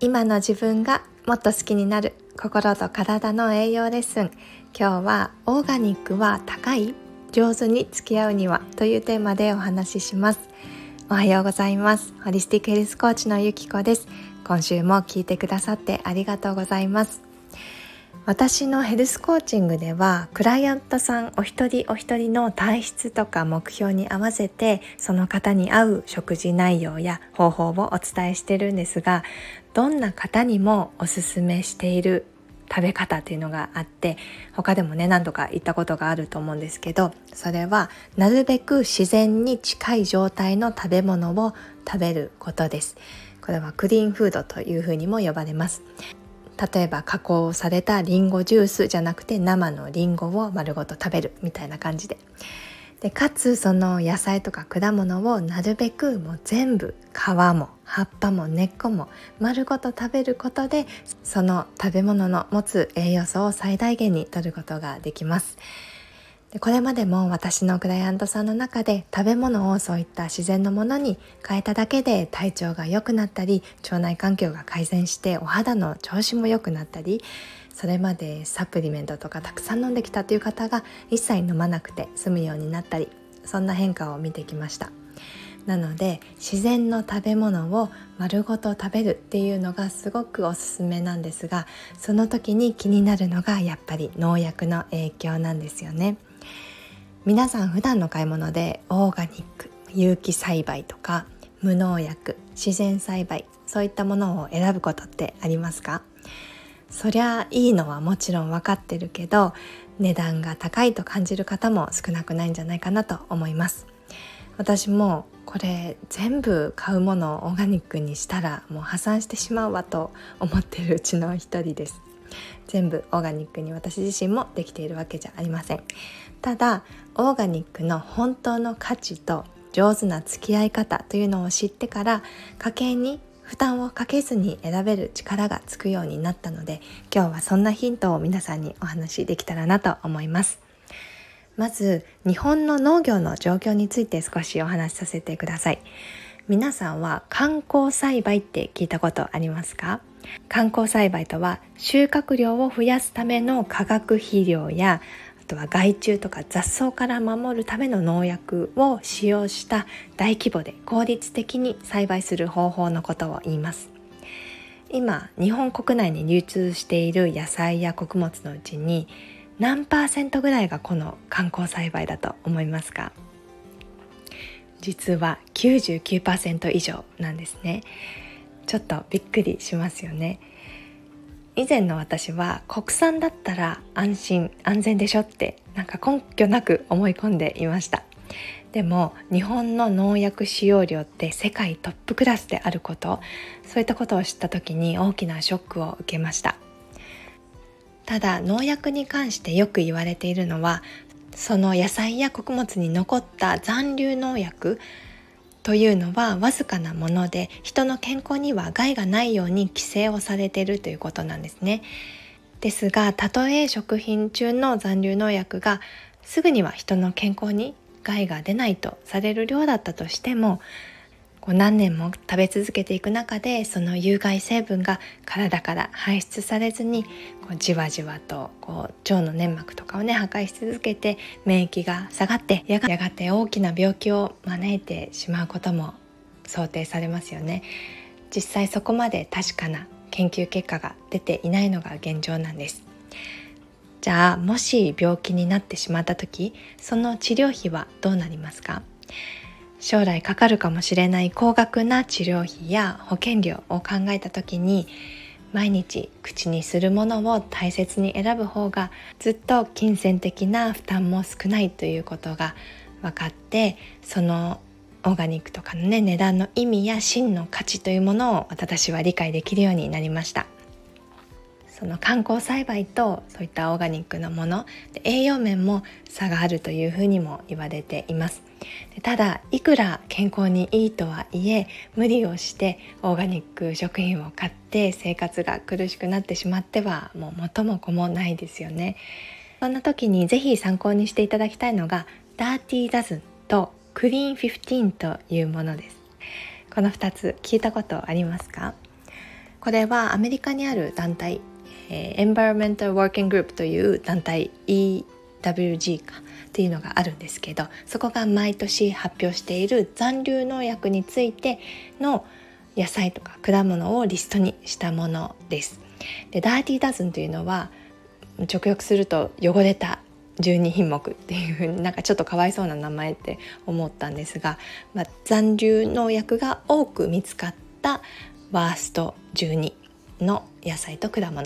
今の自分がもっと好きになる心と体の栄養レッスン。今日はオーガニックは高い上手に付き合うにはというテーマでお話しします。おはようございます。ホリスティックヘルスコーチのゆきこです。今週も聞いてくださってありがとうございます。私のヘルスコーチングではクライアントさんお一人お一人の体質とか目標に合わせてその方に合う食事内容や方法をお伝えしてるんですがどんな方にもおすすめしている食べ方っていうのがあって他でもね何度か言ったことがあると思うんですけどそれはなるべく自然に近い状態の食べ物を食べることです。これはクリーンフードというふうにも呼ばれます。例えば加工されたりんごジュースじゃなくて生のりんごを丸ごと食べるみたいな感じででかつその野菜とか果物をなるべくもう全部皮も葉っぱも根っこも丸ごと食べることでその食べ物の持つ栄養素を最大限にとることができます。でこれまでも私のクライアントさんの中で食べ物をそういった自然のものに変えただけで体調が良くなったり腸内環境が改善してお肌の調子も良くなったりそれまでサプリメントとかたくさん飲んできたという方が一切飲まなくて済むようになったりそんな変化を見てきました。なので自然の食べ物を丸ごと食べるっていうのがすごくおすすめなんですがその時に気になるのがやっぱり農薬の影響なんですよね。皆さん普段の買い物でオーガニック有機栽培とか無農薬自然栽培そういったものを選ぶことってありますか？そりゃいいのはもちろん分かってるけど値段が高いと感じる方も少なくないんじゃないかなと思います。私もこれ全部買うものをオーガニックにしたらもう破産してしまうわと思ってるうちの一人です。全部オーガニックに私自身もできているわけじゃありません。ただオーガニックの本当の価値と上手な付き合い方というのを知ってから家計に負担をかけずに選べる力がつくようになったので今日はそんなヒントを皆さんにお話しできたらなと思います。まず日本の農業の状況について少しお話しさせてください。皆さんは観光栽培って聞いたことありますか？観光栽培とは収穫量を増やすための化学肥料やとは害虫とか雑草から守るための農薬を使用した大規模で効率的に栽培する方法のことを言います。今日本国内に流通している野菜や穀物のうちに何パーセントぐらいがこの観光栽培だと思いますか？実は99%以上なんですね。ちょっとびっくりしますよね。以前の私は国産だったら安心安全でしょってなんか根拠なく思い込んでいました。でも日本の農薬使用量って世界トップクラスであることそういったことを知った時に大きなショックを受けました。ただ農薬に関してよく言われているのはその野菜や穀物に残った残留農薬というのはわずかなもので人の健康には害がないように規制をされているということなんですね。ですがたとえ食品中の残留農薬がすぐには人の健康に害が出ないとされる量だったとしてもこう何年も食べ続けていく中でその有害成分が体から排出されずにこうじわじわとこう腸の粘膜とかをね破壊し続けて免疫が下がってやがて大きな病気を招いてしまうことも想定されますよね。実際そこまで確かな研究結果が出ていないのが現状なんです。じゃあもし病気になってしまった時その治療費はどうなりますか？将来かかるかもしれない高額な治療費や保険料を考えた時に毎日口にするものを大切に選ぶ方がずっと金銭的な負担も少ないということが分かってそのオーガニックとかのね値段の意味や真の価値というものを私は理解できるようになりました。その観光栽培とそういったオーガニックのもの栄養面も差があるというふうにも言われていますただいくら健康にいいとはいえ無理をしてオーガニック食品を買って生活が苦しくなってしまってはもう元も子もないですよね。そんな時にぜひ参考にしていただきたいのがダーティーダズンとクリーン15というものです。この2つ聞いたことありますか？これはアメリカにある団体、えー、Environmental Working Group という団体。WG かっていうのがあるんですけどそこが毎年発表している残留農薬についての野菜とか果物をリストにしたものです。でダーティーダズンというのは直訳すると汚れた12品目っていうふうになんかちょっとかわいそうな名前って思ったんですが、まあ、残留農薬が多く見つかったワースト12の野菜と果物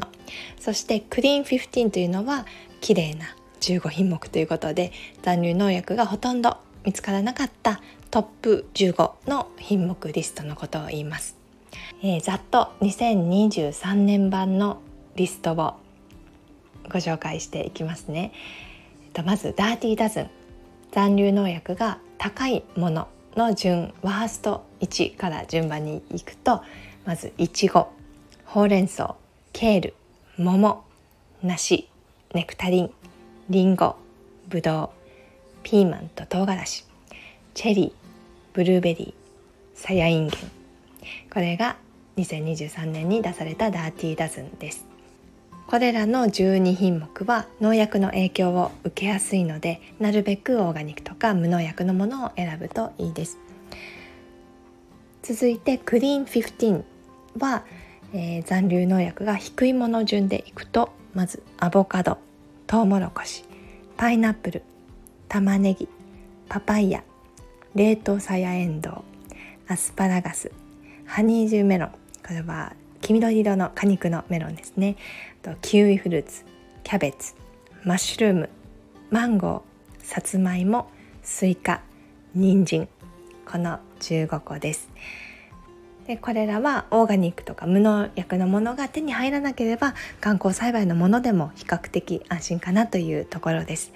そしてクリーン15というのは綺麗な15品目ということで残留農薬がほとんど見つからなかったトップ15の品目リストのことを言います、えー、ざっと2023年版のリストをご紹介していきますね。えっとまずダーティーダズン。残留農薬が高いものの順ワースト1から順番にいくとまずいちごほうれん草ケール桃梨ネクタリン。りんごぶどうピーマンと唐辛子チェリーブルーベリーさやいんげん。これが2023年に出されたダーティーダズンです。これらの12品目は農薬の影響を受けやすいのでなるべくオーガニックとか無農薬のものを選ぶといいです。続いてクリーン15は、えー、残留農薬が低いもの順でいくとまずアボカド。トウモロコシパイナップル玉ねぎパパイヤ冷凍さやえんどうアスパラガスハニージュメロン。これは黄緑色の果肉のメロンですね。とキウイフルーツキャベツマッシュルームマンゴーさつまいもスイカ人参。この15個です。でこれらはオーガニックとか無農薬のものが手に入らなければ慣行栽培のものでも比較的安心かなというところです。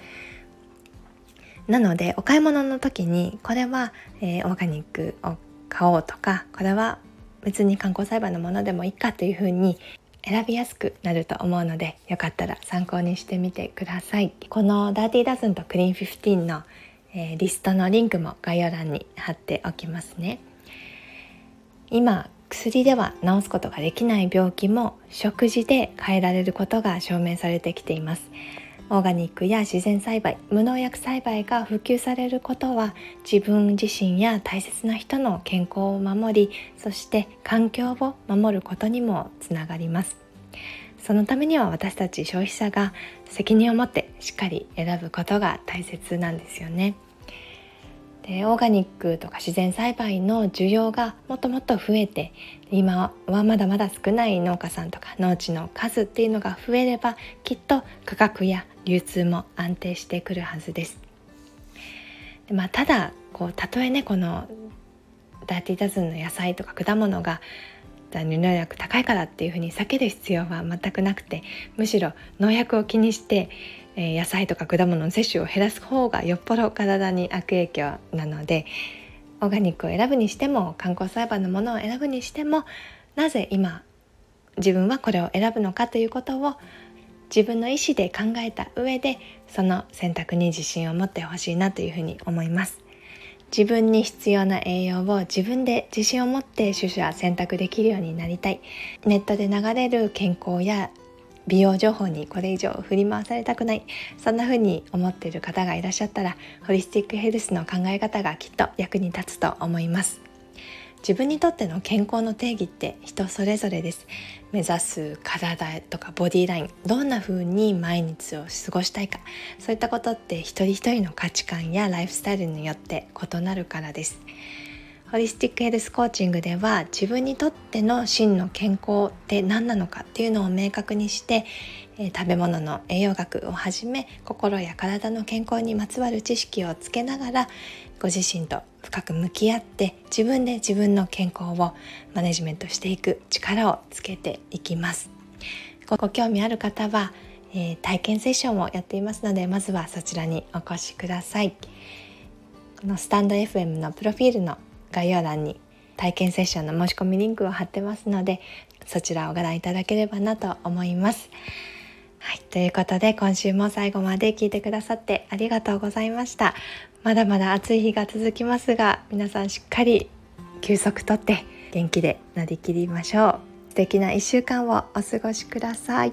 なのでお買い物の時にこれは、えー、オーガニックを買おうとかこれは別に慣行栽培のものでもいいかというふうに選びやすくなると思うのでよかったら参考にしてみてください。この Dirty Dozen と Clean 15の、えー、リストのリンクも概要欄に貼っておきますね。今薬では治すことができない病気も食事で変えられることが証明されてきています。オーガニックや自然栽培無農薬栽培が普及されることは自分自身や大切な人の健康を守りそして環境を守ることにもつながります。そのためには私たち消費者が責任を持ってしっかり選ぶことが大切なんですよね。でオーガニックとか自然栽培の需要がもっともっと増えて今はまだまだ少ない農家さんとか農地の数っていうのが増えればきっと価格や流通も安定してくるはずです。でまあ、ただこうたとえねこのダーティーダズンの野菜とか果物が残留農薬高いからっていうふうに避ける必要は全くなくてむしろ農薬を気にしてえー、野菜とか果物の摂取を減らす方がよっぽど体に悪影響なのでオーガニックを選ぶにしても観光栽培のものを選ぶにしてもなぜ今自分はこれを選ぶのかということを自分の意思で考えた上でその選択に自信を持ってほしいなというふうに思います。自分に必要な栄養を自分で自信を持って取捨選択できるようになりたい。ネットで流れる健康や美容情報にこれ以上振り回されたくない。そんな風に思っている方がいらっしゃったらホリスティックヘルスの考え方がきっと役に立つと思います。自分にとっての健康の定義って人それぞれです。目指す体とかボディラインどんな風に毎日を過ごしたいか。そういったことって一人一人の価値観やライフスタイルによって異なるからです。ホリスティックヘルスコーチングでは自分にとっての真の健康って何なのかっていうのを明確にして、え、食べ物の栄養学をはじめ心や体の健康にまつわる知識をつけながらご自身と深く向き合って自分で自分の健康をマネジメントしていく力をつけていきますご興味ある方は、えー、体験セッションをやっていますのでまずはそちらにお越しくださいこのスタンド FM のプロフィールの概要欄に体験セッションの申し込みリンクを貼ってますのでそちらをご覧いただければなと思います。はい、ということで今週も最後まで聞いてくださってありがとうございました。まだまだ暑い日が続きますが皆さんしっかり休息とって元気で乗り切りましょう。素敵な1週間をお過ごしください。